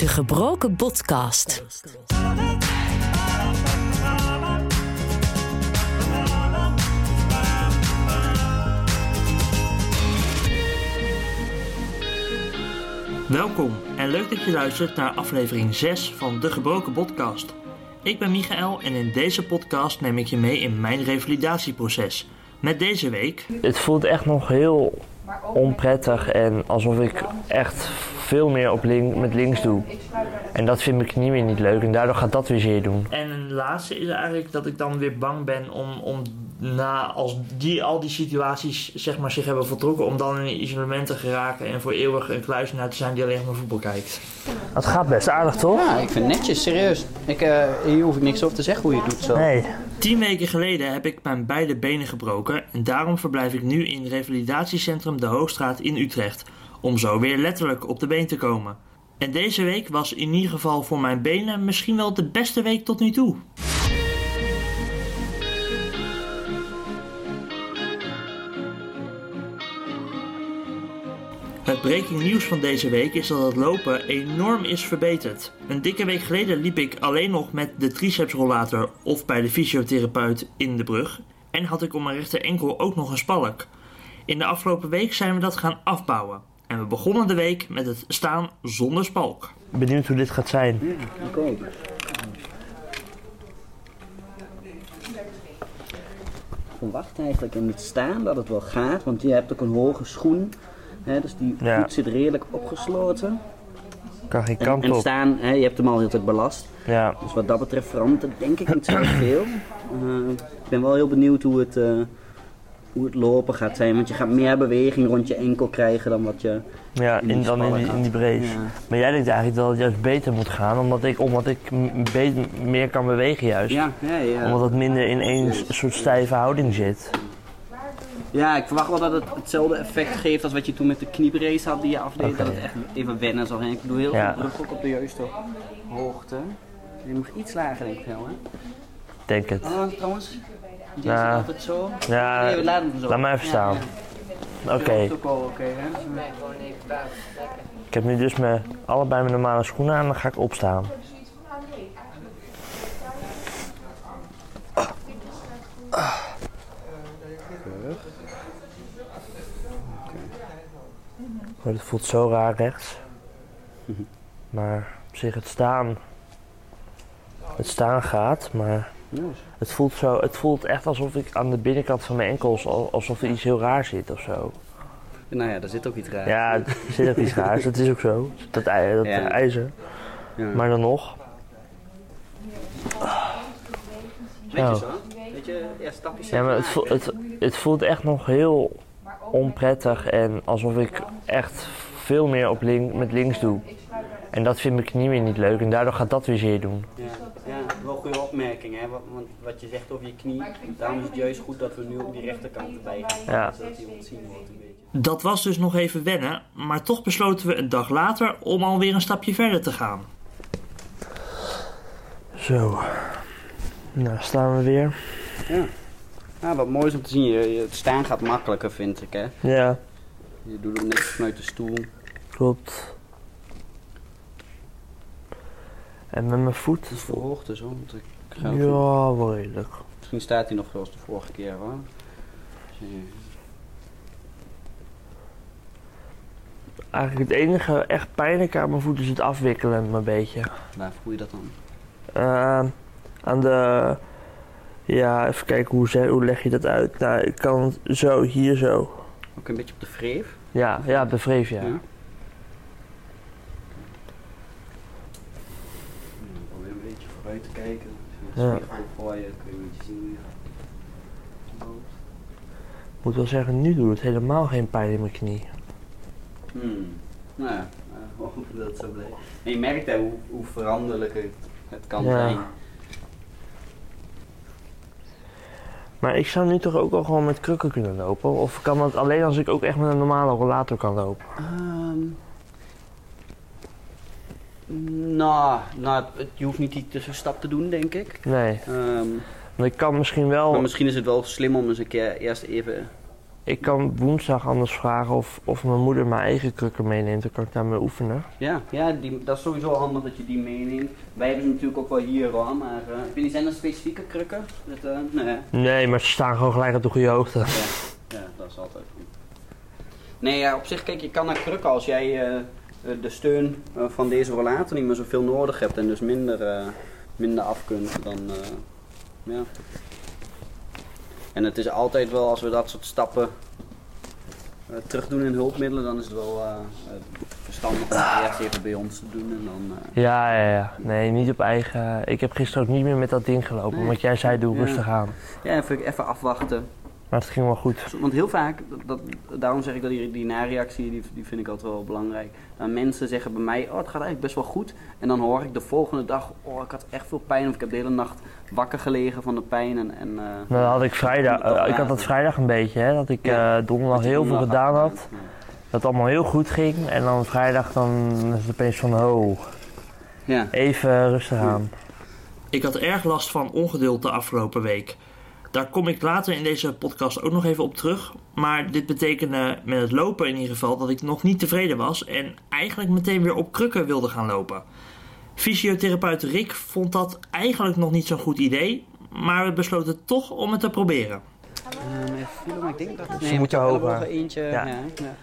De Gebroken Podcast. Welkom en leuk dat je luistert naar aflevering 6 van De Gebroken Podcast. Ik ben Michael en in deze podcast neem ik je mee in mijn revalidatieproces. Met deze week. Het voelt echt nog heel onprettig en alsof ik echt veel meer op link, met links doe. En dat vind ik niet meer niet leuk en daardoor gaat dat weer zeer doen. En een laatste is eigenlijk dat ik dan weer bang ben om, om na als die, al die situaties zeg maar, zich hebben voltrokken, om dan in isolement te geraken en voor eeuwig een kluisenaar te zijn die alleen maar voetbal kijkt. Het gaat best aardig toch? Ja, ik vind het netjes, serieus. Ik, eh, hier hoef ik niks over te zeggen hoe je het doet zo. Nee. Tien weken geleden heb ik mijn beide benen gebroken en daarom verblijf ik nu in revalidatiecentrum De Hoogstraat in Utrecht, om zo weer letterlijk op de been te komen. En deze week was in ieder geval voor mijn benen misschien wel de beste week tot nu toe. Het breaking nieuws van deze week is dat het lopen enorm is verbeterd. Een dikke week geleden liep ik alleen nog met de tricepsrollator of bij de fysiotherapeut in de brug. En had ik om mijn rechter enkel ook nog een spalk. In de afgelopen week zijn we dat gaan afbouwen. En we begonnen de week met het staan zonder spalk. Benieuwd hoe dit gaat zijn. Verwacht eigenlijk in het staan dat het wel gaat, want je hebt ook een hoge schoen. Hè, dus die Ja. voet zit redelijk opgesloten. Kan geen En, kant en op. staan, hè, je hebt hem al heel tijd belast. Ja. Dus wat dat betreft verandert het denk ik niet zo veel. Eh, ik ben wel heel benieuwd hoe het, eh, hoe het lopen gaat zijn, want je gaat meer beweging rond je enkel krijgen dan wat je Ja, in dan in die, in die brace. Ja. Maar jij denkt eigenlijk dat het juist beter moet gaan, omdat ik, omdat ik meer kan bewegen juist. Ja, ja, ja. Omdat het minder in één soort stijve houding zit. Ja, ik verwacht wel dat het hetzelfde effect geeft als wat je toen met de kniebrace had die je afdeed. Dat het echt even wennen zal zijn. Ik doe heel Ja. veel druk ook op de juiste hoogte. Je mag iets lager denk ik wel, hè? Denk het. Oh, trouwens. Die Ja. is altijd zo. Ja, nee, we laten hem zo. laat mij even staan. Oké. Ik heb nu dus mijn, allebei mijn normale schoenen aan en dan ga ik opstaan. Oh, het voelt zo raar rechts. Maar op zich het staan. Het staan gaat, maar Het voelt, zo, het voelt echt alsof ik aan de binnenkant van mijn enkels, al- alsof er iets heel raar zit of zo. Nou ja, daar zit ook iets raar. Ja, er zit ook iets raars, dat is ook zo. Dat, ij- dat Ja. ijzer. Ja. Maar dan nog. Netjes Zo. hoor. Weet je, stapjes Ja, maar het, voelt, het, het voelt echt nog heel onprettig en alsof ik echt veel meer op link, met links doe. En dat vind ik niet meer niet leuk en daardoor gaat dat weer zeer doen. Ja, ja, wel een goede opmerking, hè? Want, want wat je zegt over je knie, daarom is het juist goed dat we nu op die rechterkant erbij gaan. Ja. Zodat die ontzien wordt een beetje. Dat was dus nog even wennen, maar toch besloten we een dag later om alweer een stapje verder te gaan. Zo. Nou, staan we weer. Ja. ja, wat mooi is om te zien. Je, het staan gaat makkelijker, vind ik, hè? Ja, Je doet het net vanuit de stoel. klopt. En met mijn voet. Het is verhoogd zo. Want ik ga Ja, wel redelijk. Misschien staat hij nog zoals de vorige keer, hoor. Dus, Eigenlijk het enige echt pijnlijke aan mijn voet is het afwikkelen een beetje. Waar voel je dat dan? Ehm, aan de. Ja, even kijken hoe, ze- hoe leg je dat uit. Nou, ik kan het zo, hier zo. Ook een beetje op de wreef. Ja, ja, bevreef ja. Ja. Hmm, Probeer te kijken. Je Ja. voor je kun je een beetje zien moet wel zeggen, nu doet het helemaal geen pijn in mijn knie. Hmm. Nou ja, hopen dat het zo blijft. En je merkt hè, hoe, hoe veranderlijk het, het kan Ja. zijn. Maar ik zou nu toch ook al gewoon met krukken kunnen lopen? Of kan dat alleen als ik ook echt met een normale rollator kan lopen? Ehm, nou, nou het, je hoeft niet die tussenstap te doen, denk ik. Nee, Ehm, want ik kan misschien wel... maar misschien is het wel slim om eens een keer eerst even Ik kan woensdag anders vragen of, of mijn moeder mijn eigen krukken meeneemt. Dan kan ik daarmee oefenen. Ja, ja die, dat is sowieso handig dat je die meeneemt. Wij hebben ze natuurlijk ook wel hier hoor, maar uh, ik weet niet, zijn er specifieke krukken? Dat, uh, nee. nee, maar ze staan gewoon gelijk op de goede hoogte. Ja, ja dat is altijd goed. Nee, ja, op zich, kijk, je kan naar krukken als jij uh, de steun van deze rollator niet meer zoveel nodig hebt en dus minder, minder af kunt dan, ja. En het is altijd wel, als we dat soort stappen terug doen in hulpmiddelen, dan is het wel verstandig om het eerst even bij ons te doen. En dan, uh... Ja, ja, ja. Nee, niet op eigen. Ik heb gisteren ook niet meer met dat ding gelopen, nee. want jij zei doe ja. rustig aan. Ja, even, even afwachten. Maar het ging wel goed. Want heel vaak, dat, daarom zeg ik dat die, die nareactie, die, die vind ik altijd wel belangrijk. Dan mensen zeggen bij mij, oh het gaat eigenlijk best wel goed. En dan hoor ik de volgende dag, oh ik had echt veel pijn. Of ik heb de hele nacht wakker gelegen van de pijn. En, en, uh, nou, had ik vrijdag, uh, ik had dat vrijdag een beetje, hè, dat ik ja. uh, donderdag heel veel gedaan had. Ja. Dat het allemaal heel goed ging. En dan vrijdag dan is het opeens van, oh, ja. even rustig aan. Ik had erg last van ongeduld de afgelopen week. Daar kom ik later in deze podcast ook nog even op terug. Maar dit betekende met het lopen in ieder geval dat ik nog niet tevreden was en eigenlijk meteen weer op krukken wilde gaan lopen. Fysiotherapeut Rick vond dat eigenlijk nog niet zo'n goed idee, maar we besloten toch om het te proberen. Um, even voelen, maar ik denk dat het nee, moet je hoger. Eentje, ja. Ja, ja,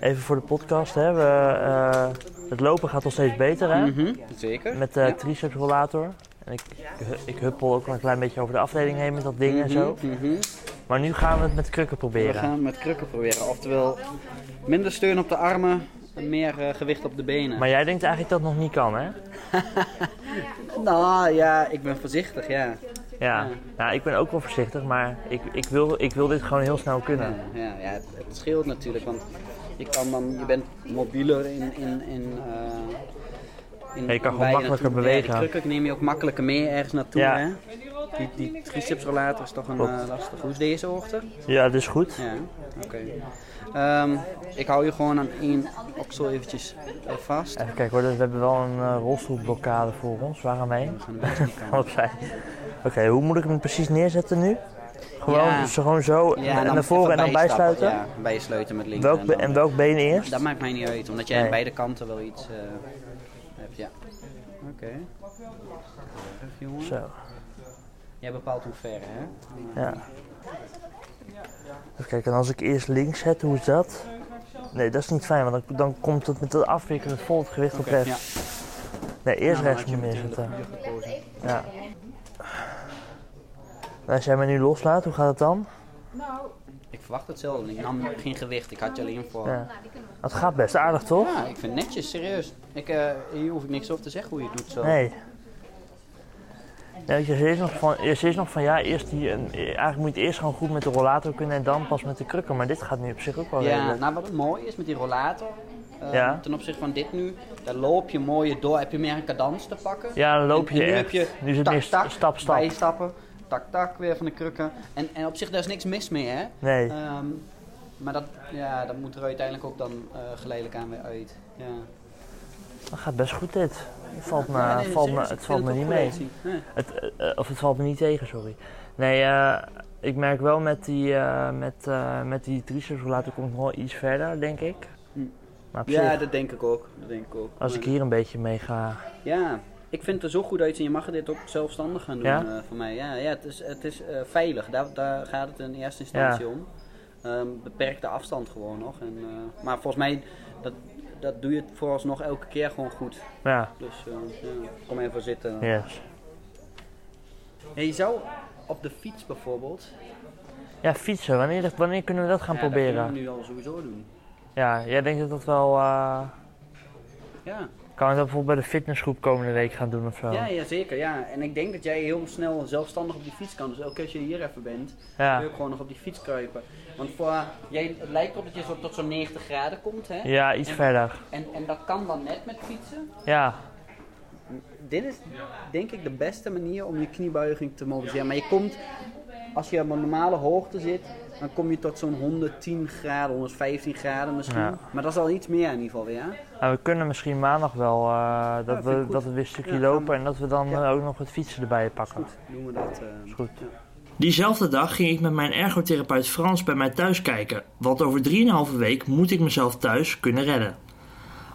Even voor de podcast, hè. We, uh, het lopen gaat al steeds beter, hè? Mm -hmm, zeker. Met de uh, triceps rollator. En ik, ik, ik huppel ook een klein beetje over de afdeling heen met dat ding en zo. Mm -hmm. Maar nu gaan we het met krukken proberen. We gaan het met krukken proberen. Oftewel, minder steun op de armen, meer uh, gewicht op de benen. Maar jij denkt eigenlijk dat het nog niet kan, hè? nou ja, ik ben voorzichtig, ja. Ja, ja. Nou, ik ben ook wel voorzichtig, maar ik, ik, wil, ik wil dit gewoon heel snel kunnen. Ja, ja, ja het, het, scheelt natuurlijk, want je, kan dan, je bent mobieler in, in, in, uh, in je kan gewoon makkelijker bewegen. Ja, krukken neem je ook makkelijker mee ergens naartoe, ja. hè? Die, die tricepsrollator is toch een uh, lastig. Hoe is deze hoogte? Ja, dat is goed. Ja, oké. Okay. Um, ik hou je gewoon aan één oksel eventjes uh, vast. Even kijken hoor, we hebben wel een uh, rolstoelblokkade voor ons. Waar gaan heen? We gaan opzij. Oké, okay, hoe moet ik hem precies neerzetten nu? Gewoon, ja. dus gewoon zo ja, en naar voren en dan bijsluiten? Ja, bijsluiten met links. Welk en, dan, en welk been eerst? Dat maakt mij niet uit, omdat jij Nee. aan beide kanten wel iets. Ja. Oké. Okay. Zo, Jij bepaalt hoe ver, hè? ja. Even kijken, en als ik eerst links zet, hoe is dat? Nee, dat is niet fijn, want dan, dan komt het met het afwikkelen vol het gewicht op rechts. ja. Nee, eerst Nou, rechts moet neerzetten. Ja. Nou, Als jij mij nu loslaat, hoe gaat het dan? Ik hetzelfde. Ik nam geen gewicht, ik had je alleen voor. Ja. Het gaat best aardig, toch? Ja, ik vind het netjes, serieus. Ik, uh, hier hoef ik niks over te zeggen hoe je het doet zo. Nee. Ja, je zei nog van, je zei nog van ja, eerst die, en, eigenlijk moet je eerst gewoon goed met de rollator kunnen en dan pas met de krukken. Maar dit gaat nu op zich ook wel Ja, redelijk. nou wat het mooie is met die rollator, uh, Ja. ten opzichte van dit nu, daar loop je mooi door, heb je meer een cadans te pakken. Ja, dan loop je en nu echt. heb je nu is het meer stap, stap. bijstappen, tak, tak, weer van de krukken. En, en op zich, daar is niks mis mee, hè. Nee. Ehm, maar dat, ja, dat moet er uiteindelijk ook dan uh, geleidelijk aan weer uit. Ja. Dat gaat best goed dit. Het valt me, Ja, nee, valt me, het valt me niet mee. Nee. Het, eh, of het valt me niet tegen, sorry. Nee, eh, ik merk wel met die, eh met, eh met die triceps rollator kom ik nog wel iets verder, denk ik. Hm. Maar Ja, zich, dat denk ik ook. Dat denk ik ook. als Maar- ik hier een beetje mee ga... Ja, ik vind het er zo goed uitzien. Je mag dit ook zelfstandig gaan doen Ja? eh, voor mij. Ja, ja het is, het is eh, veilig. Daar, daar gaat het in eerste instantie Ja. om. Ehm, beperkte afstand gewoon nog. En, eh, maar volgens mij, dat, dat doe je vooralsnog elke keer gewoon goed. Ja, Dus ja, kom even zitten. yes. Je zou op de fiets bijvoorbeeld. Ja, fietsen. Wanneer, wanneer kunnen we dat gaan ja, Dat proberen? kunnen we nu al sowieso doen. Ja, jij denkt dat dat wel... Ja. Kan ik dat bijvoorbeeld bij de fitnessgroep komende week gaan doen of zo? Ja, ja, zeker. Ja. En ik denk dat jij heel snel zelfstandig op die fiets kan. Dus elke keer als je hier even bent, Ja. kun je ook gewoon nog op die fiets kruipen. Want voor, jij, het lijkt erop dat je zo tot zo'n 90 graden komt. Hè? Ja, iets En- verder. En, en dat kan dan net met fietsen. Ja, Dit is denk ik de beste manier om je kniebuiging te mobiliseren. Maar je komt, als je op een normale hoogte zit, dan kom je tot zo'n 110 graden, 115 graden misschien. Ja. Maar dat is al iets meer in ieder geval weer. hè? nou, we kunnen misschien maandag wel eh, dat, ik we, dat we weer een stukje Ja, lopen en dat we dan Ja. eh, ook nog het fietsen erbij pakken. Goed, doen we dat. eh, Is goed. ja. Diezelfde dag ging ik met mijn ergotherapeut Frans bij mij thuis kijken, want over 3,5 week moet ik mezelf thuis kunnen redden.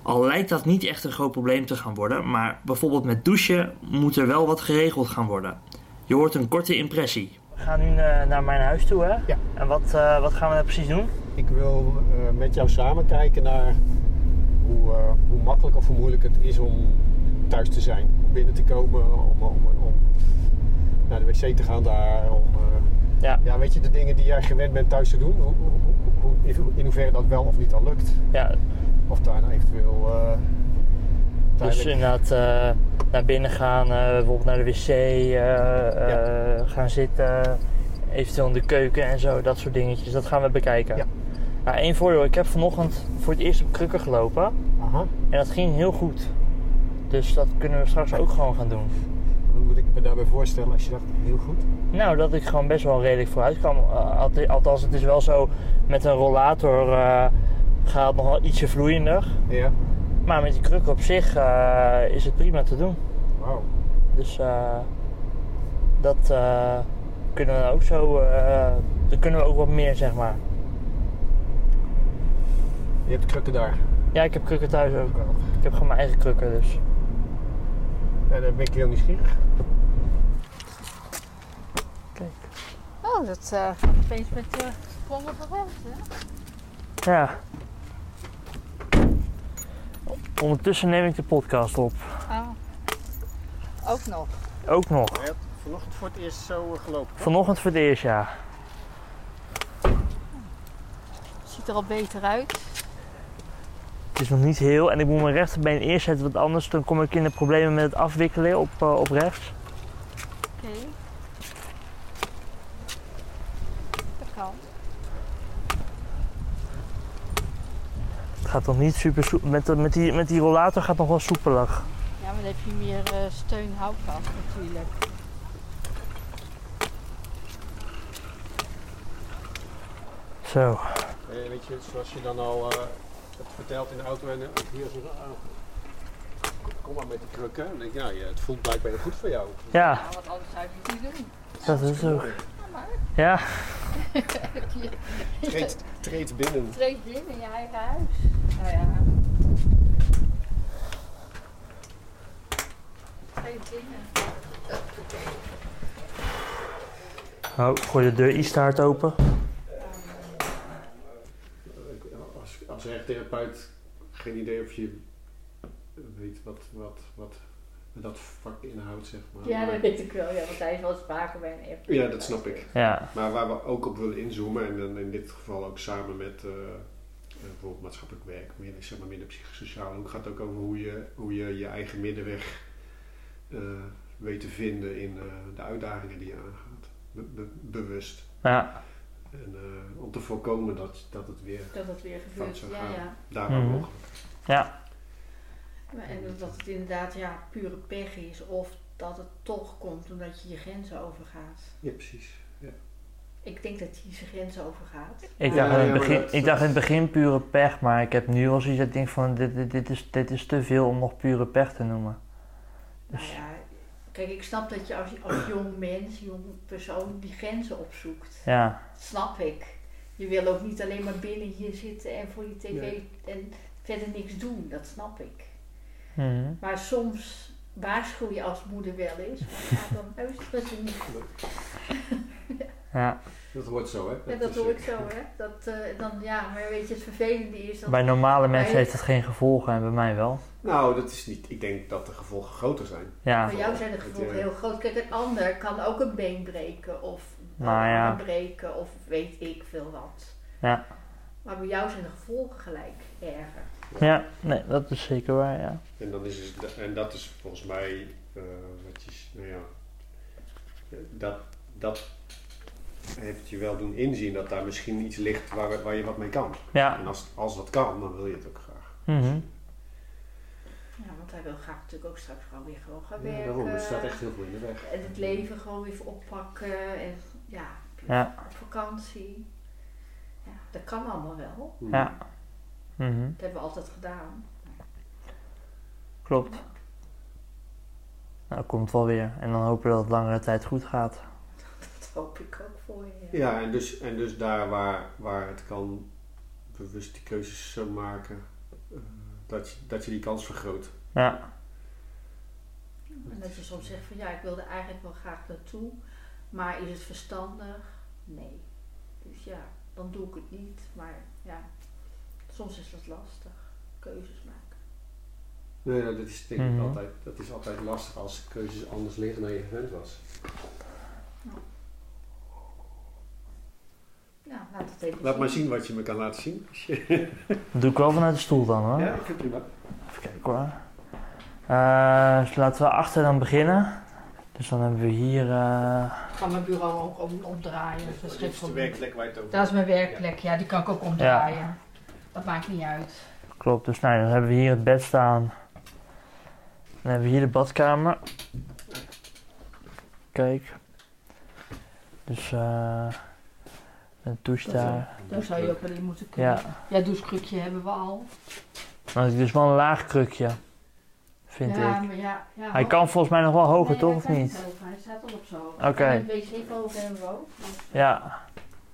Al lijkt dat niet echt een groot probleem te gaan worden, maar bijvoorbeeld met douchen moet er wel wat geregeld gaan worden. Je hoort een korte impressie. We gaan nu eh, naar mijn huis toe, hè? Ja. En wat, eh, wat gaan we nou precies doen? Ik wil eh, met jou samen kijken naar hoe, hoe makkelijk of hoe moeilijk het is om thuis te zijn. Om binnen te komen, om, om, om naar de wc te gaan daar. Om, Ja. ja, weet je, de dingen die jij gewend bent thuis te doen. Hoe, hoe, hoe- in- in hoeverre dat wel of niet al lukt. Ja, Of daar nou eventueel... dus inderdaad eh, naar binnen gaan, eh, bijvoorbeeld naar de wc eh, gaan zitten. Eventueel in de keuken en zo, dat soort dingetjes. Dat gaan we bekijken. Ja. Nou, één voordeel. Ik heb vanochtend voor het eerst op krukken gelopen. Aha. En dat ging heel goed. Dus dat kunnen we straks ook gewoon gaan doen. Wat moet ik me daarbij voorstellen als je dacht, heel goed? Nou, dat ik gewoon best wel redelijk vooruit kan. Alt- althans, het is wel zo, met een rollator gaat het nog wel ietsje vloeiender. Ja. Maar met die krukken op zich eh, is het prima te doen. Wauw. Dus eh, dat eh, kunnen we ook zo, eh dan kunnen we ook wat meer, zeg maar. Je hebt krukken daar. Ja, ik heb krukken thuis ook. Ik heb gewoon mijn eigen krukken, dus. En dan ben ik heel nieuwsgierig. Kijk. Oh, dat eh, gaat opeens met uh, sprongen vooruit, hè? Ja. Ondertussen neem ik de podcast op. Oh. Ook nog. Ook nog. Je hebt vanochtend voor het eerst zo eh, gelopen. Vanochtend voor het eerst, ja. Ziet er al beter uit. Het is nog niet heel en ik moet mijn rechterbeen eerst zetten, want anders dan kom ik in de problemen met het afwikkelen op, eh, op rechts. Oké kan. Het gaat nog niet super soepel. Met, de- met, die, met die rollator gaat het nog wel soepelig. Ja, maar dan heb je meer eh, steun houvast natuurlijk. Zo. Eh, weet je, zoals je dan al eh, het vertelt in de auto en eh, hier zo. kom maar met die krukken. Dan denk ik, nou, ja, het voelt blijkbaar goed voor jou. Ja, wat anders zou ik het niet doen. dat is ook. Mooi. Ja, Je Treed, treed binnen. treedt binnen in je eigen huis. Nou ja. Treedt binnen. oh, ik gooi de deur iets te hard open. Als, als therapeut geen idee of je weet wat, wat, wat dat vak inhoudt, zeg maar. Ja, dat weet ik wel. Ja, want hij is wel sprake bij een app. ja, dat snap ik. Ja, Maar waar we ook op willen inzoomen, en dan in dit geval ook samen met eh, eh, bijvoorbeeld maatschappelijk werk, meer, zeg maar meer de psychosociale hoek, gaat ook over hoe je hoe je, je eigen middenweg eh, weet te vinden in eh, de uitdagingen die je aangaat. Be- be- bewust. ja, En eh, om te voorkomen dat, dat het weer Dat het weer gebeurt. zou Ja, gaan. ja. Daar waar Mhm. mogelijk. ja, En dat het inderdaad ja, pure pech is. Of dat het toch komt omdat je je grenzen overgaat. Ja, precies. Ja. Ik denk dat hij zijn grenzen overgaat. Ik Ja, dacht, in het begin, dat- ik dacht in het begin pure pech, maar ik heb nu al zoiets dat ik denk van dit, dit, dit, is, dit is te veel om nog pure pech te noemen. Nou ja, kijk, ik snap dat je als, als jong mens, jong persoon, die grenzen opzoekt. Ja, Dat snap ik. Je wil ook niet alleen maar binnen hier zitten en voor je tv en verder niks doen. Dat snap ik. Mhm. Maar soms waarschuw je als moeder wel eens. Maar ja, dan luisteren ze niet. ja. Dat wordt zo, hè? Ja, dat is, hoor ik eh, zo, hè. Dat, eh, dan, ja, maar weet je, het vervelende is dat... Bij normale mensen heeft het geen gevolgen en bij mij wel. Nou, dat is niet. Ik denk dat de gevolgen groter zijn. Ja, Voor jou zijn de gevolgen heel groot. Kijk, een ander kan ook een been breken of een Nou ja. arm breken of weet ik veel wat. Ja. Maar bij jou zijn de gevolgen gelijk erger. Ja, nee, dat is zeker waar, ja. En, dan is het, en dat is volgens mij, eh, wat je, nou ja, dat, dat heeft je wel doen inzien dat daar misschien iets ligt waar, waar je wat mee kan. Ja, En als, als dat kan, dan wil je het ook graag. mhm. Ja, want hij wil graag natuurlijk ook straks gewoon weer gewoon gaan Ja, werken. daarom, er staat echt heel veel in de weg. En het leven gewoon weer oppakken. En ja, Ja. op vakantie. Ja, dat kan allemaal wel. Hmm. Mhm. Dat hebben we altijd gedaan. Klopt. Nou, komt wel weer. En dan hopen we dat het langere tijd goed gaat. Dat hoop ik ook voor je. Ja, en dus, en dus daar waar, waar het kan bewust die keuzes zo maken, eh, dat, je, dat je die kans vergroot. Ja, En dat je soms zegt van ja, ik wilde eigenlijk wel graag naartoe, maar is het verstandig? Nee. Dus ja, dan doe ik het niet. Maar ja, soms is dat lastig. Keuzes maken. Nee, nou, dat is denk ik Mhm. altijd, dat is altijd lastig als keuzes anders liggen dan je gewend was. Ja, laat het even Laat zien. maar zien wat je me kan laten zien. Dat doe ik wel vanuit de stoel dan hoor. Ja, ik vind prima. Even kijken hoor. Eh, dus laten we achter dan beginnen. Dus dan hebben we hier. eh, Ik kan mijn bureau ook om, omdraaien. Dat is de werkplek waar je het over Dat is mijn werkplek, ja, die kan ik ook omdraaien. Dat maakt niet uit. klopt, dus nou, dan hebben we hier het bed staan. Dan hebben we hier de badkamer. Kijk. Dus eh een douche daar. Daar zou je ook wel in moeten kunnen. Ja, Ja, douchekrukje hebben we al. dan is het dus wel een laag krukje. Vind ja, ik. maar ja, ja, Hij hoog- kan volgens mij nog wel hoger, Nee, toch? hij Of niet? Hij staat al op zo hoog. Oké. En het wc-boven hebben we ook. Dus Ja.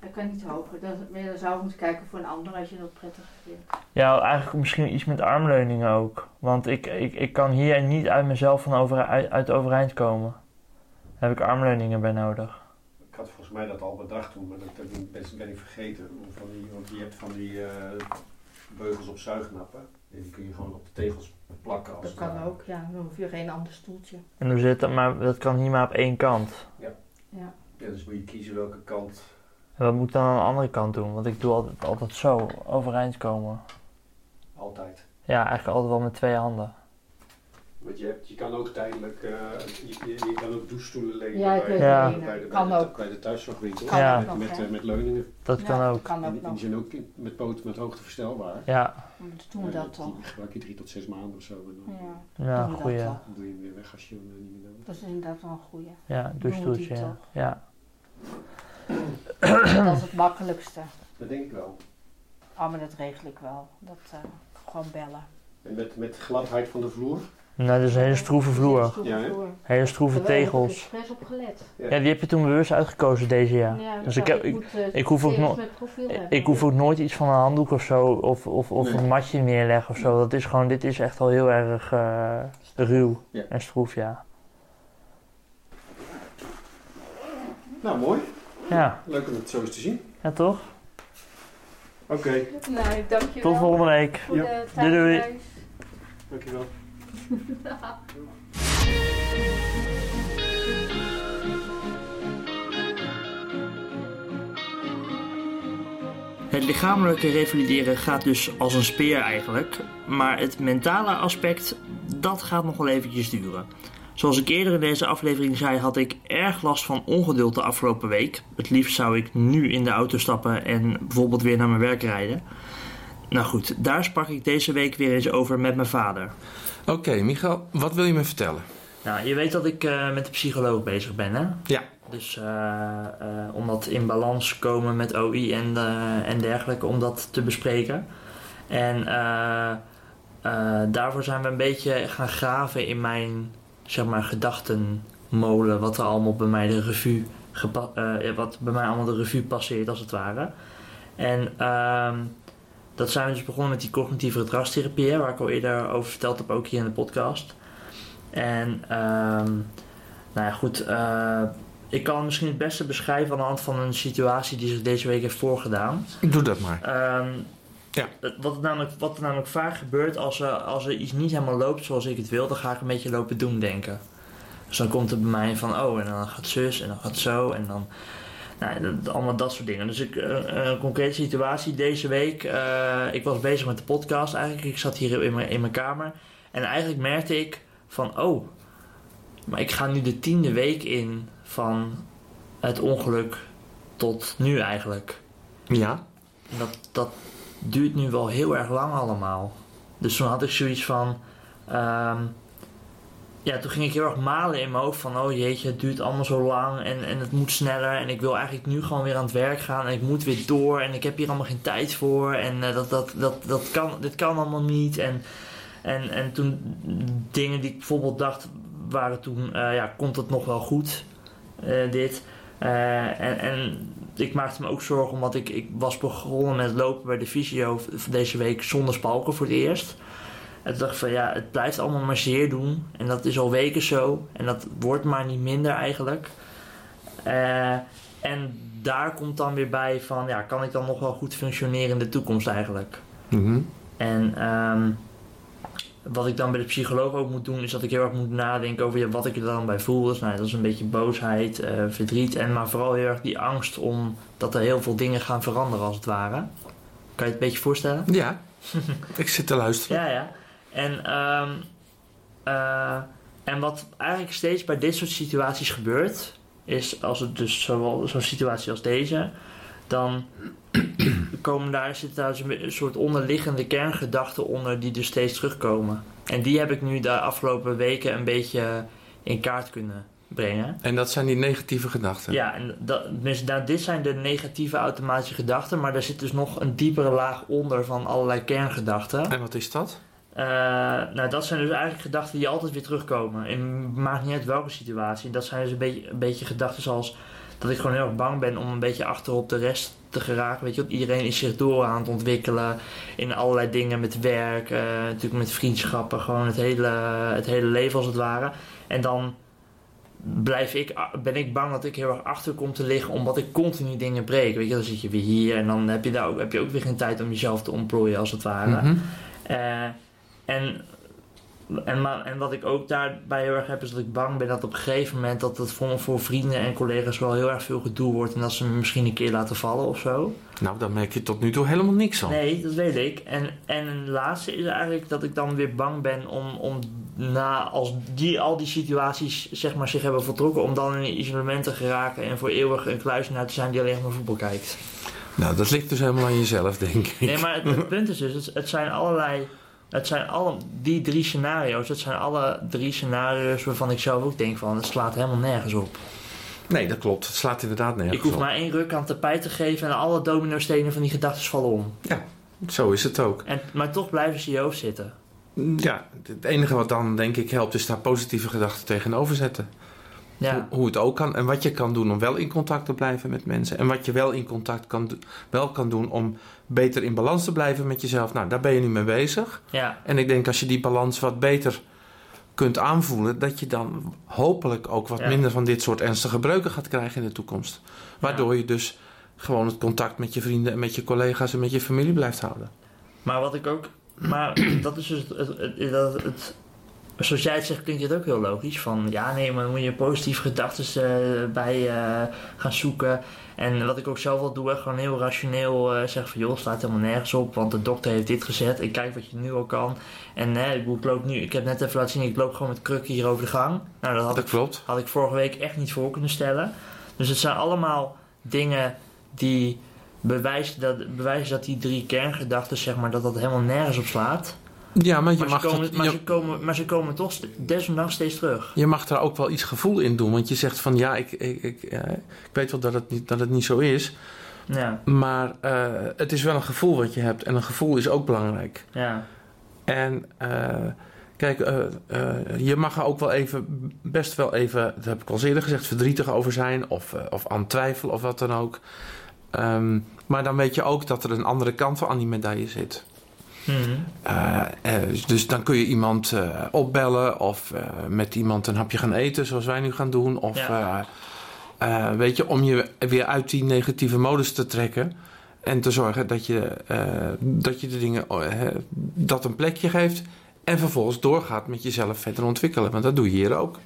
Hij kan niet hoger. Dat, maar dan zou ik moeten kijken voor een ander als je dat prettig vindt. Ja, eigenlijk misschien iets met armleuningen ook. Want ik, ik, ik kan hier niet uit mezelf van over, uit, uit overeind komen. Daar heb ik armleuningen bij nodig. Ik had volgens mij dat al bedacht toen, maar dat ik- ben, ben ik vergeten. Van die, want je hebt van die eh, beugels op zuignappen. En die kun je gewoon op de tegels plakken. Als Dat kan ook, ja. Dan hoef je geen ander stoeltje. En hoe zit dat? Maar dat kan hier maar op één kant. Ja. Ja, dus moet je kiezen welke kant. En wat moet ik dan aan de andere kant doen? Want ik doe altijd, altijd zo, overeind komen. Altijd. Ja, eigenlijk altijd wel met twee handen. Want je, hebt, je kan ook tijdelijk, eh, je, kan ook douchestoelen lenen Ja, ik bij, weet Ja. het bij, de, Kan bij, de, ook. bij de thuiszorgwinkel. Kan Ja. ook Met, met, eh, leuningen. Dat Ja, kan ook. Kan En ook die, nog. die zijn ook met poten met hoogte verstelbaar. Ja, Dan doen we Ja, dat die toch. gebruik je drie tot zes maanden of zo. En dan, Ja, goeie. dan doe je hem weer weg als je hem eh, niet meer nodig hebt. Dat is inderdaad wel een goeie. Ja, douchestoeltje. die Ja. Dat is het makkelijkste. Dat denk ik wel. Oh, maar dat regel ik wel. Dat, eh, gewoon bellen. En met, met gladheid van de vloer. Nou, dat is een hele stroeve vloer. Ja, hè? Hele stroeve Daar heb ik tegels. expres op gelet. Ja, die heb je toen bewust uitgekozen deze jaar. Ja, Dus ja, ik heb- ik- moet, eh, ik hoef ook tegels. Ik hoef ook nooit iets van een handdoek of zo, of, of, of Nee. een matje neerleggen of zo. Dat is gewoon, dit is echt al heel erg eh, ruw Ja. en stroef, ja. Nou, mooi. Ja, Leuk om het zo eens te zien. ja toch? Oké, Nee, dankjewel. Tot volgende week. Voor Ja. Doei, doei. dankjewel. Het lichamelijke revalideren gaat dus als een speer eigenlijk, maar het mentale aspect, dat gaat nog wel eventjes duren. Zoals ik eerder in deze aflevering zei, had ik erg last van ongeduld de afgelopen week. Het liefst zou ik nu in de auto stappen en bijvoorbeeld weer naar mijn werk rijden. Nou goed, daar sprak ik deze week weer eens over met mijn vader. Oké, Michael, wat wil je me vertellen? Nou, je weet dat ik eh, met de psycholoog bezig ben, hè? Ja. Dus eh, eh, om dat in balans komen met OI en, eh, en dergelijke, om dat te bespreken. En eh, eh, daarvoor zijn we een beetje gaan graven in mijn, zeg maar, gedachtenmolen. Wat er allemaal bij mij de revue, eh, wat bij mij allemaal de revue passeert, als het ware. En ehm, dat zijn we dus begonnen met die cognitieve gedragstherapie, waar ik al eerder over verteld heb, ook hier in de podcast. En ehm, nou ja, goed. eh, ik kan het misschien het beste beschrijven aan de hand van een situatie die zich deze week heeft voorgedaan. Doe dat maar. Ehm, Ja. Wat, er namelijk, wat er namelijk vaak gebeurt als er, als er iets niet helemaal loopt zoals ik het wil, dan ga ik een beetje lopen doen denken. Dus dan komt het bij mij van, oh, en dan gaat zus en dan gaat zo en dan. Nou, dat- allemaal dat soort dingen. Dus ik, eh, een concrete situatie deze week. eh, ik was bezig met de podcast eigenlijk. Ik zat hier in mijn, in mijn kamer. En eigenlijk merkte ik van, oh, maar ik ga nu de tiende week in van het ongeluk tot nu eigenlijk. Ja? En dat, dat duurt nu wel heel erg lang allemaal. Dus toen had ik zoiets van. ehm, ja, toen ging ik heel erg malen in mijn hoofd van, oh jeetje, het duurt allemaal zo lang en, en het moet sneller en ik wil eigenlijk nu gewoon weer aan het werk gaan en ik moet weer door en ik heb hier allemaal geen tijd voor en eh, dat, dat, dat, dat kan, dit kan allemaal niet. En, en, en toen dingen die ik bijvoorbeeld dacht, waren toen, eh, ja, komt het nog wel goed, eh, dit. En, en ik maakte me ook zorgen omdat ik, ik was begonnen met lopen bij de fysio v- deze week zonder spalken voor het eerst. En toen dacht ik van ja, het blijft allemaal maar zeer doen. En dat is al weken zo. En dat wordt maar niet minder eigenlijk. Eh, en daar komt dan weer bij van ja, kan ik dan nog wel goed functioneren in de toekomst eigenlijk? Mhm. En ehm, wat ik dan bij de psycholoog ook moet doen, is dat ik heel erg moet nadenken over ja, wat ik er dan bij voel. Dus, nou, dat is een beetje boosheid, eh, verdriet en maar vooral heel erg die angst om dat er heel veel dingen gaan veranderen als het ware. Kan je het een beetje voorstellen? Ja, ik zit te luisteren. Ja, ja. En, ehm, eh, en wat eigenlijk steeds bij dit soort situaties gebeurt, is als het dus zo'n situatie als deze, dan komen daar, zitten daar dus een soort onderliggende kerngedachten onder die dus steeds terugkomen. En die heb ik nu de afgelopen weken een beetje in kaart kunnen brengen. En dat zijn die negatieve gedachten. Ja, en dat, tenminste, nou, dit zijn de negatieve automatische gedachten, maar daar zit dus nog een diepere laag onder van allerlei kerngedachten. En wat is dat? Eh, nou, dat zijn dus eigenlijk gedachten die altijd weer terugkomen. In, maakt niet uit welke situatie. Dat zijn dus een beetje, een beetje gedachten zoals dat ik gewoon heel erg bang ben om een beetje achterop de rest te geraken. Weet je, iedereen is zich door aan het ontwikkelen in allerlei dingen met werk, eh, natuurlijk met vriendschappen, gewoon het hele, het hele leven als het ware. En dan blijf ik, ben ik bang dat ik heel erg achter kom te liggen omdat ik continu dingen breek. Weet je, dan zit je weer hier en dan heb je, daar ook, heb je ook weer geen tijd om jezelf te ontplooien als het ware. Mhm. Eh, en, en, maar, en wat ik ook daarbij heel erg heb, is dat ik bang ben dat op een gegeven moment dat het voor, voor vrienden en collega's wel heel erg veel gedoe wordt en dat ze me misschien een keer laten vallen of zo. Nou, daar merk je tot nu toe helemaal niks van. Nee, dat weet ik. En, en een laatste is eigenlijk dat ik dan weer bang ben om, om na, als die, al die situaties zeg maar, zich hebben voltrokken, om dan in isolement te geraken en voor eeuwig een kluisenaar te zijn die alleen maar voetbal kijkt. Nou, dat ligt dus helemaal aan jezelf, denk ik. Nee, maar het, het punt is dus, het, het zijn allerlei. Het zijn alle, die drie scenario's, het zijn alle drie scenario's waarvan ik zelf ook denk van, het slaat helemaal nergens op. Nee, dat klopt. Het slaat inderdaad nergens ik hoef op. maar één ruk aan het tapijt te geven en alle dominostenen van die gedachten vallen om. Zo is het ook. En, maar toch blijven ze in je hoofd zitten. Ja, het enige wat dan denk ik helpt is daar positieve gedachten tegenover zetten. Ja, Hoe, hoe het ook kan en wat je kan doen om wel in contact te blijven met mensen. En wat je wel in contact kan, wel kan doen om beter in balans te blijven met jezelf. Nou, daar ben je nu mee bezig. ja, En ik denk als je die balans wat beter kunt aanvoelen, dat je dan hopelijk ook wat Ja. minder van dit soort ernstige breuken gaat krijgen in de toekomst. Waardoor je dus gewoon het contact met je vrienden en met je collega's en met je familie blijft houden. maar wat ik ook. Maar dat is dus het, het, het- Zoals jij het zegt, klinkt het ook heel logisch. Van ja, nee, maar dan moet je positieve gedachten eh, bij eh, gaan zoeken. En wat ik ook zelf wel doe, hè, gewoon heel rationeel eh zeggen van joh, het staat helemaal nergens op, want de dokter heeft dit gezet. Ik kijk wat je nu al kan. En hè, ik, loop nu, ik heb net even laten zien, ik loop gewoon met krukken hier over de gang. Nou, dat had Dat ik klopt. had ik vorige week echt niet voor kunnen stellen. Dus het zijn allemaal dingen die bewijzen dat, bewijzen dat die drie kerngedachten, zeg maar, dat dat helemaal nergens op slaat. Ja, maar je Maar, mag, ze, komen, dat- maar, je, ze, komen, maar ze komen toch desondanks steeds terug. je mag daar ook wel iets gevoel in doen. Want je zegt van ja, ik, ik, ik, ja, ik weet wel dat het, niet, dat het niet zo is. Ja, Maar eh, het is wel een gevoel wat je hebt. En een gevoel is ook belangrijk. ja, En eh, kijk, eh, eh, je mag er ook wel even, best wel even, dat heb ik al eerder gezegd, verdrietig over zijn. Of, eh, of aan twijfelen of wat dan ook. Ehm, maar dan weet je ook dat er een andere kant van aan die medaille zit. Mhm. Eh, eh, dus dan kun je iemand eh, opbellen of met iemand een hapje gaan eten, zoals wij nu gaan doen. Of Ja. weet je, om je weer uit die negatieve modus te trekken. En te zorgen dat je, dat je de dingen eh, dat een plekje geeft. En vervolgens doorgaat met jezelf verder ontwikkelen. Want dat doe je hier ook.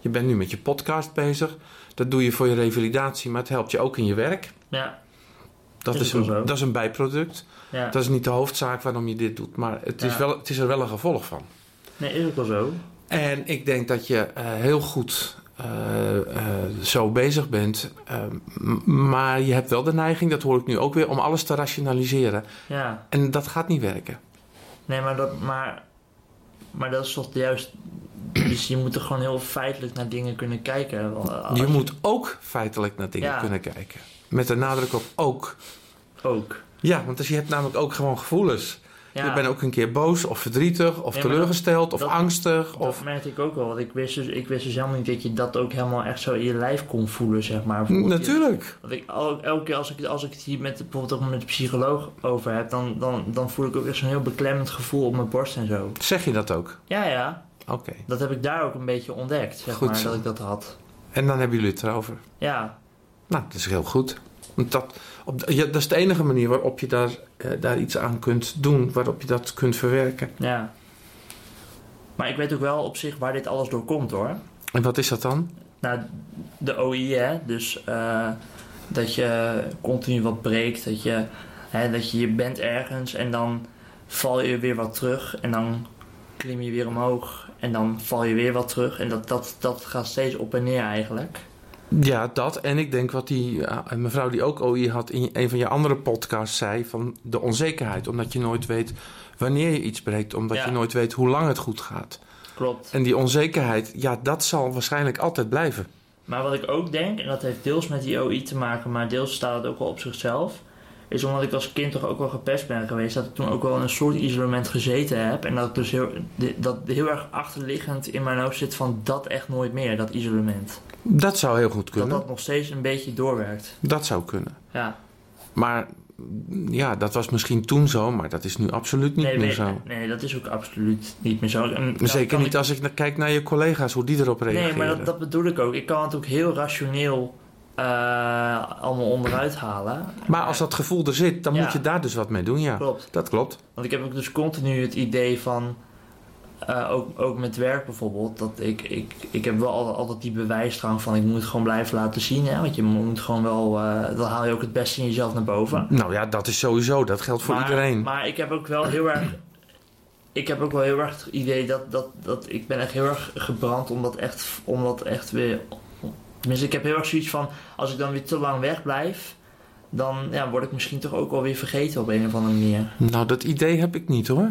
Je bent nu met je podcast bezig. Dat doe je voor je revalidatie, maar het helpt je ook in je werk. ja, Dat Is een, dat is een bijproduct. ja. Dat is niet de hoofdzaak waarom je dit doet, maar het is, wel, het is er wel een gevolg van. Nee, is ook wel zo. En ik denk dat je eh, heel goed eh, eh, zo bezig bent, maar je hebt wel de neiging, dat hoor ik nu ook weer, om alles te rationaliseren. Ja, En dat gaat niet werken. nee, maar dat, maar, maar dat is toch juist. Dus je moet er gewoon heel feitelijk naar dingen kunnen kijken. Je moet ook feitelijk naar dingen Ja. kunnen kijken. Met de nadruk op ook. ook. Ja, want als je hebt namelijk ook gewoon gevoelens. Je bent ook een keer boos of verdrietig of Ja, teleurgesteld of dat- angstig. Dat Of... merkte ik ook wel. Want ik wist, dus, ik wist dus helemaal niet dat je dat ook helemaal echt zo in je lijf kon voelen, zeg maar. Natuurlijk. Want ik, elke keer als ik, als ik het hier met, bijvoorbeeld ook met de psycholoog over heb, dan, dan, dan voel ik ook echt zo'n heel beklemmend gevoel op mijn borst en zo. Zeg je dat ook? Ja, ja. Oké. Dat heb ik daar ook een beetje ontdekt, zeg Goed maar, zo. dat ik dat had. En dan hebben jullie het erover. Ja, Nou, dat is heel goed. Want dat, op, ja, dat is de enige manier waarop je daar, eh, daar iets aan kunt doen. Waarop je dat kunt verwerken. ja. Maar ik weet ook wel op zich waar dit alles door komt, hoor. En wat is dat dan? Nou, de OI, hè. Dus eh, dat je continu wat breekt. Dat je, hè, dat je, je bent ergens en dan val je weer wat terug. En dan klim je weer omhoog. En dan val je weer wat terug. En dat, dat, dat gaat steeds op en neer eigenlijk. Ja, dat. En ik denk wat die eh, mevrouw die ook OI had in een van je andere podcasts zei... van de onzekerheid. Omdat je nooit weet wanneer je iets breekt. Omdat Ja. je nooit weet hoe lang het goed gaat. Klopt. En die onzekerheid, ja, dat zal waarschijnlijk altijd blijven. Maar wat ik ook denk, en dat heeft deels met die OI te maken, maar deels staat het ook wel op zichzelf. Is omdat ik als kind toch ook wel gepest ben geweest, dat ik toen ook wel in een soort isolement gezeten heb. En dat ik dus heel, dat heel erg achterliggend in mijn hoofd zit van dat echt nooit meer, dat isolement. Dat zou heel goed Dat kunnen. dat nog steeds een beetje doorwerkt. Dat zou kunnen. Ja. Maar ja, dat was misschien toen zo, maar dat is nu absoluut niet nee, meer weet- zo. nee, dat is ook absoluut niet meer zo. En Zeker niet ik- als ik kijk naar je collega's, hoe die erop reageren. Nee, maar dat, dat bedoel ik ook. Ik kan het ook heel rationeel eh, allemaal onderuit halen. Maar als dat gevoel er zit, dan Ja. moet je daar dus wat mee doen, ja. Klopt. Dat klopt. Want ik heb ook dus continu het idee van, eh, ook, ook met werk bijvoorbeeld, dat ik, ik, ik heb wel altijd, altijd die bewijsdrang van ik moet het gewoon blijven laten zien. Hè? Want je moet gewoon wel, eh, dan haal je ook het beste in jezelf naar boven. Nou ja, dat is sowieso, dat geldt voor maar, iedereen. Maar ik heb ook wel heel erg, ik heb ook wel heel erg het idee dat, dat, dat ik ben echt heel erg gebrand om dat echt, om dat echt weer, tenminste ik heb heel erg zoiets van, als ik dan weer te lang wegblijf, dan ja, word ik misschien toch ook wel weer vergeten op een of andere manier. Nou, dat idee heb ik niet hoor.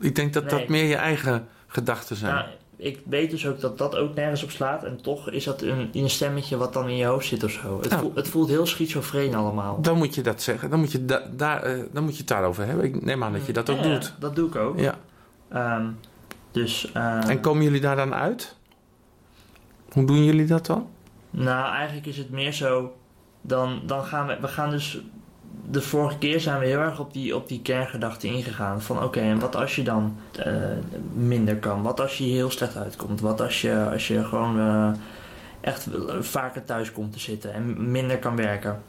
Ik denk dat Nee. dat meer je eigen gedachten zijn. Nou, ik weet dus ook dat dat ook nergens op slaat. En toch is dat een, een stemmetje wat dan in je hoofd zit of zo. Het, Nou. voelt, het voelt heel schizofreen allemaal. Dan moet je dat zeggen. Dan moet je, da- daar, eh, dan moet je het daarover hebben. Ik neem aan dat je dat ook Ja, doet. Dat doe ik ook. Ja. Ehm, dus, eh, En komen jullie daar dan uit? Hoe doen jullie dat dan? Nou, eigenlijk is het meer zo. Dan, dan gaan we, we gaan dus. De vorige keer zijn we heel erg op die, op die kerngedachte ingegaan. Van oké, en wat als je dan eh, minder kan? Wat als je heel slecht uitkomt? Wat als je, als je gewoon eh, echt vaker thuis komt te zitten en minder kan werken?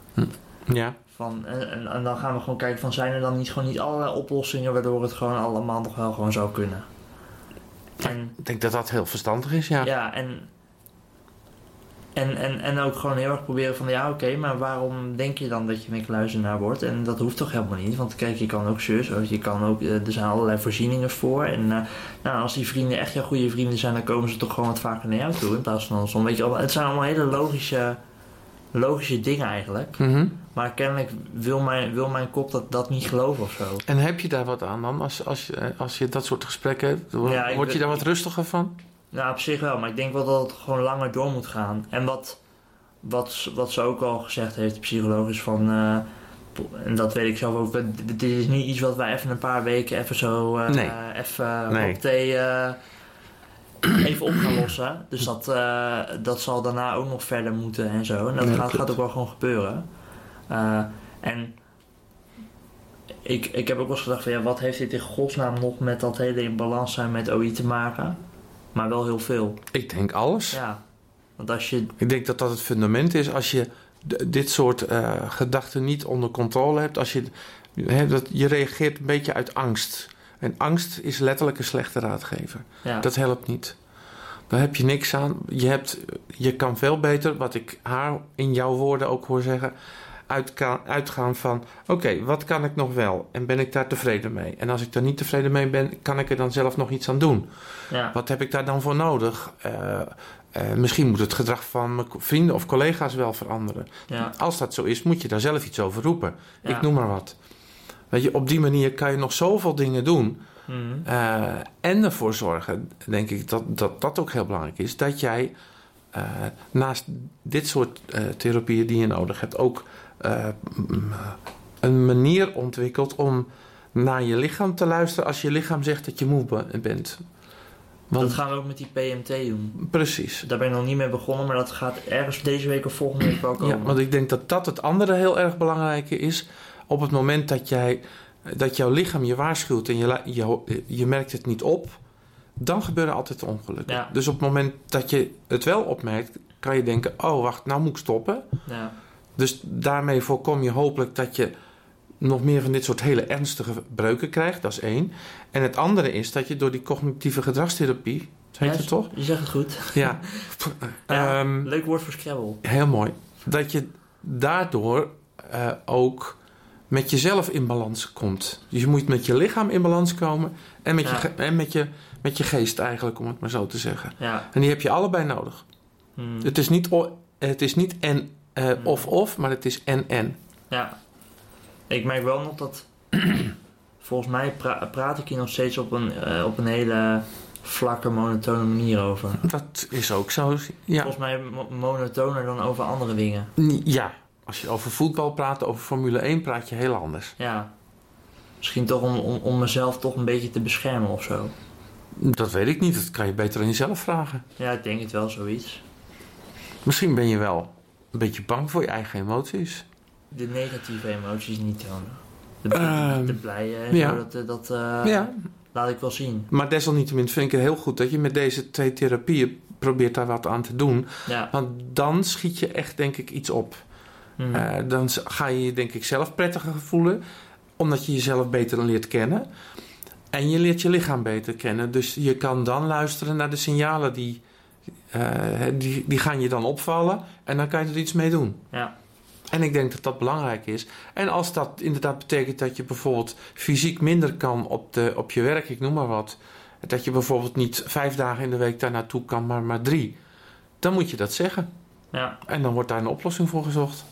Ja. Van, en, en, en dan gaan we gewoon kijken van zijn er dan niet gewoon niet allerlei oplossingen waardoor het gewoon allemaal nog wel gewoon zou kunnen. En Ik denk dat dat heel verstandig is, ja. ja, en, en, en, en ook gewoon heel erg proberen van ja oké, maar waarom denk je dan dat je een kluizenaar wordt? En dat hoeft toch helemaal niet, want kijk je kan ook zus, je kan ook, eh, er zijn allerlei voorzieningen voor. En eh, nou, als die vrienden echt jouw goede vrienden zijn, dan komen ze toch gewoon wat vaker naar jou toe in plaats van andersom. Weet je, het zijn allemaal hele logische, logische dingen eigenlijk. Mhm. Maar kennelijk wil mijn, wil mijn kop dat, dat niet geloven of zo. En heb je daar wat aan dan? Als, als, je, als je dat soort gesprekken hebt, Word- Ja, word je daar wat rustiger van? Nou, op zich wel, maar ik denk wel dat het gewoon langer door moet gaan. En wat, wat, ze- wat ze ook al gezegd heeft, de psycholoog, is van. eh, en dat weet ik zelf ook. Dit is niet iets wat wij even een paar weken even zo. eh, Nee. Even Nee. op thee. eh, even op gaan lossen. Dus dat, dat zal daarna ook nog verder moeten en zo. En dat gaat, ook wel gewoon gebeuren. En ik, ik heb ook wel eens gedacht van ja, wat heeft dit in godsnaam nog met dat hele in balans zijn met OI te maken? Maar wel heel veel. Ik denk alles. Ja. Want als je. Ik denk dat dat het fundament is als je dit soort eh, gedachten niet onder controle hebt. Als je, dat, je reageert een beetje uit angst. En angst is letterlijk een slechte raadgever. Ja. Dat helpt niet. Daar heb je niks aan. Je, hebt, je kan veel beter, wat ik haar in jouw woorden ook hoor zeggen, uitka- uitgaan van: oké, wat kan ik nog wel? En ben ik daar tevreden mee? En als ik daar niet tevreden mee ben, kan ik er dan zelf nog iets aan doen? ja. Wat heb ik daar dan voor nodig? Eh, eh, misschien moet het gedrag van mijn vrienden of collega's wel veranderen. Ja. Als dat zo is, moet je daar zelf iets over roepen. Ja. Ik noem maar wat. Weet je, op die manier kan je nog zoveel dingen doen. Mhm. Eh, en ervoor zorgen, denk ik, dat, dat dat ook heel belangrijk is. Dat jij naast dit soort therapieën die je nodig hebt, ook eh, een manier ontwikkelt om naar je lichaam te luisteren als je lichaam zegt dat je moe be- bent. Want, Dat gaan we ook met die PMT doen. Precies. Daar ben ik nog niet mee begonnen, maar dat gaat ergens deze week of volgende week wel Ja, komen. want ik denk dat dat het andere heel erg belangrijke is. Op het moment dat, jij, dat jouw lichaam je waarschuwt en je, je, je merkt het niet op, dan gebeuren altijd ongelukken. Ja. Dus op het moment dat je het wel opmerkt, kan je denken: oh wacht, nou moet ik stoppen. Ja, Dus daarmee voorkom je hopelijk dat je nog meer van dit soort hele ernstige breuken krijgt. Dat is één. En het andere is dat je door die cognitieve gedragstherapie, heet Ja, het toch? Je zegt het goed. Ja. Ja, Ehm, Leuk woord voor Scrabble. Heel mooi. Dat je daardoor eh, ook met jezelf in balans komt. Dus je moet met je lichaam in balans komen en met, Ja. je, en met, je, met je geest eigenlijk, om het maar zo te zeggen. Ja. En die heb je allebei nodig. Hmm. Het is niet, het is niet en eh, of of, maar het is en en. Ja. Ik merk wel nog dat... volgens mij pra- praat ik hier nog steeds op een, eh, op een hele vlakke, monotone manier over. Dat is ook zo. Ja. Volgens mij mo- monotoner dan over andere dingen. ja, als je over voetbal praat, over Formule 1, praat je heel anders. Ja. Misschien toch om, om, om mezelf toch een beetje te beschermen of zo. Dat weet ik niet, dat kan je beter aan jezelf vragen. Ja, ik denk het wel, zoiets. Misschien ben je wel een beetje bang voor je eigen emoties. De negatieve emoties niet tonen. De, de, Ehm, de blije en ja. zo, dat, eh, dat eh, ja, laat ik wel zien. Maar desalniettemin vind ik het heel goed dat je met deze twee therapieën probeert daar wat aan te doen. Ja. Want dan schiet je echt, denk ik, iets op. Hmm. Eh, dan ga je je, denk ik, zelf prettiger voelen. Omdat je jezelf beter leert kennen. En je leert je lichaam beter kennen. Dus je kan dan luisteren naar de signalen die, die, die gaan je dan opvallen. En dan kan je er iets mee doen. Ja. En ik denk dat dat belangrijk is. En als dat inderdaad betekent dat je bijvoorbeeld fysiek minder kan op, de, op je werk, ik noem maar wat. Dat je bijvoorbeeld niet vijf dagen in de week daar naartoe kan, maar maar drie. Dan moet je dat zeggen. ja. En dan wordt daar een oplossing voor gezocht.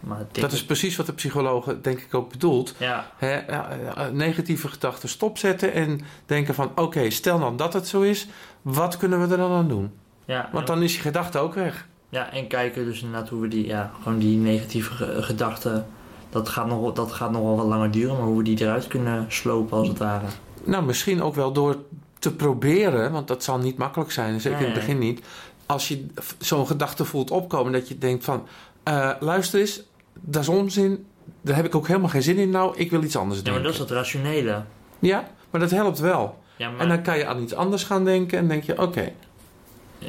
Maar Dat is precies wat de psychologen denk ik ook bedoelt. Ja, eh, eh, negatieve gedachten stopzetten en denken van... oké, stel dan dat het zo is, wat kunnen we er dan aan doen? Ja. Want dan is je gedachte ook weg. Ja, en kijken dus inderdaad hoe we die, ja, gewoon die negatieve ge- gedachten, dat gaat, nog, dat gaat nog wel wat langer duren, maar hoe we die eruit kunnen slopen als het ware. Nou, misschien ook wel door te proberen, want dat zal niet makkelijk zijn, zeker in het begin niet. Als je zo'n gedachte voelt opkomen, dat je denkt van, eh, luister eens, dat is onzin, daar heb ik ook helemaal geen zin in nou, ik wil iets anders Ja, maar dat is het rationele. Ja, maar dat helpt wel. Ja, maar, En dan kan je aan iets anders gaan denken en denk je, oké.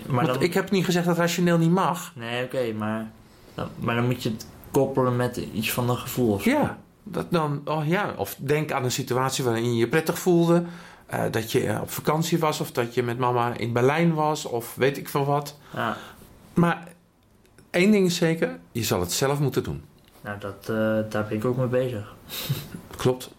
Maar dan, ik heb niet gezegd dat rationeel niet mag. Nee, oké, maar, dan, maar dan moet je het koppelen met iets van een gevoel of. Ja, dat dan, oh ja, of denk aan een situatie waarin je je prettig voelde. eh, dat je eh, op vakantie was of dat je met mama in Berlijn was of weet ik veel wat. Ja, Maar één ding is zeker, je zal het zelf moeten doen. nou, dat, eh, daar ben ik ook mee bezig. Klopt.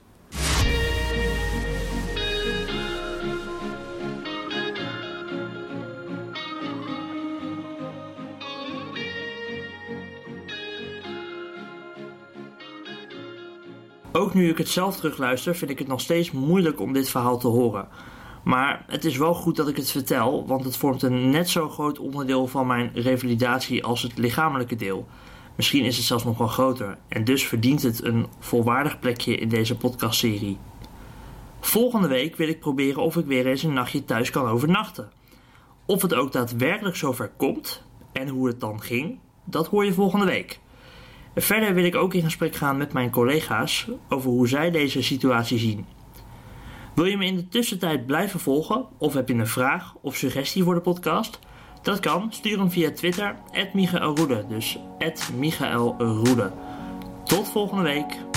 Ook nu ik het zelf terugluister, vind ik het nog steeds moeilijk om dit verhaal te horen. Maar het is wel goed dat ik het vertel, want het vormt een net zo groot onderdeel van mijn revalidatie als het lichamelijke deel. Misschien is het zelfs nog wel groter en dus verdient het een volwaardig plekje in deze podcastserie. Volgende week wil ik proberen of ik weer eens een nachtje thuis kan overnachten. Of het ook daadwerkelijk zover komt en hoe het dan ging, dat hoor je volgende week. Verder wil ik ook in gesprek gaan met mijn collega's over hoe zij deze situatie zien. Wil je me in de tussentijd blijven volgen of heb je een vraag of suggestie voor de podcast? Dat kan, stuur hem via Twitter, Michael Roede, dus Michael Roede. Tot volgende week.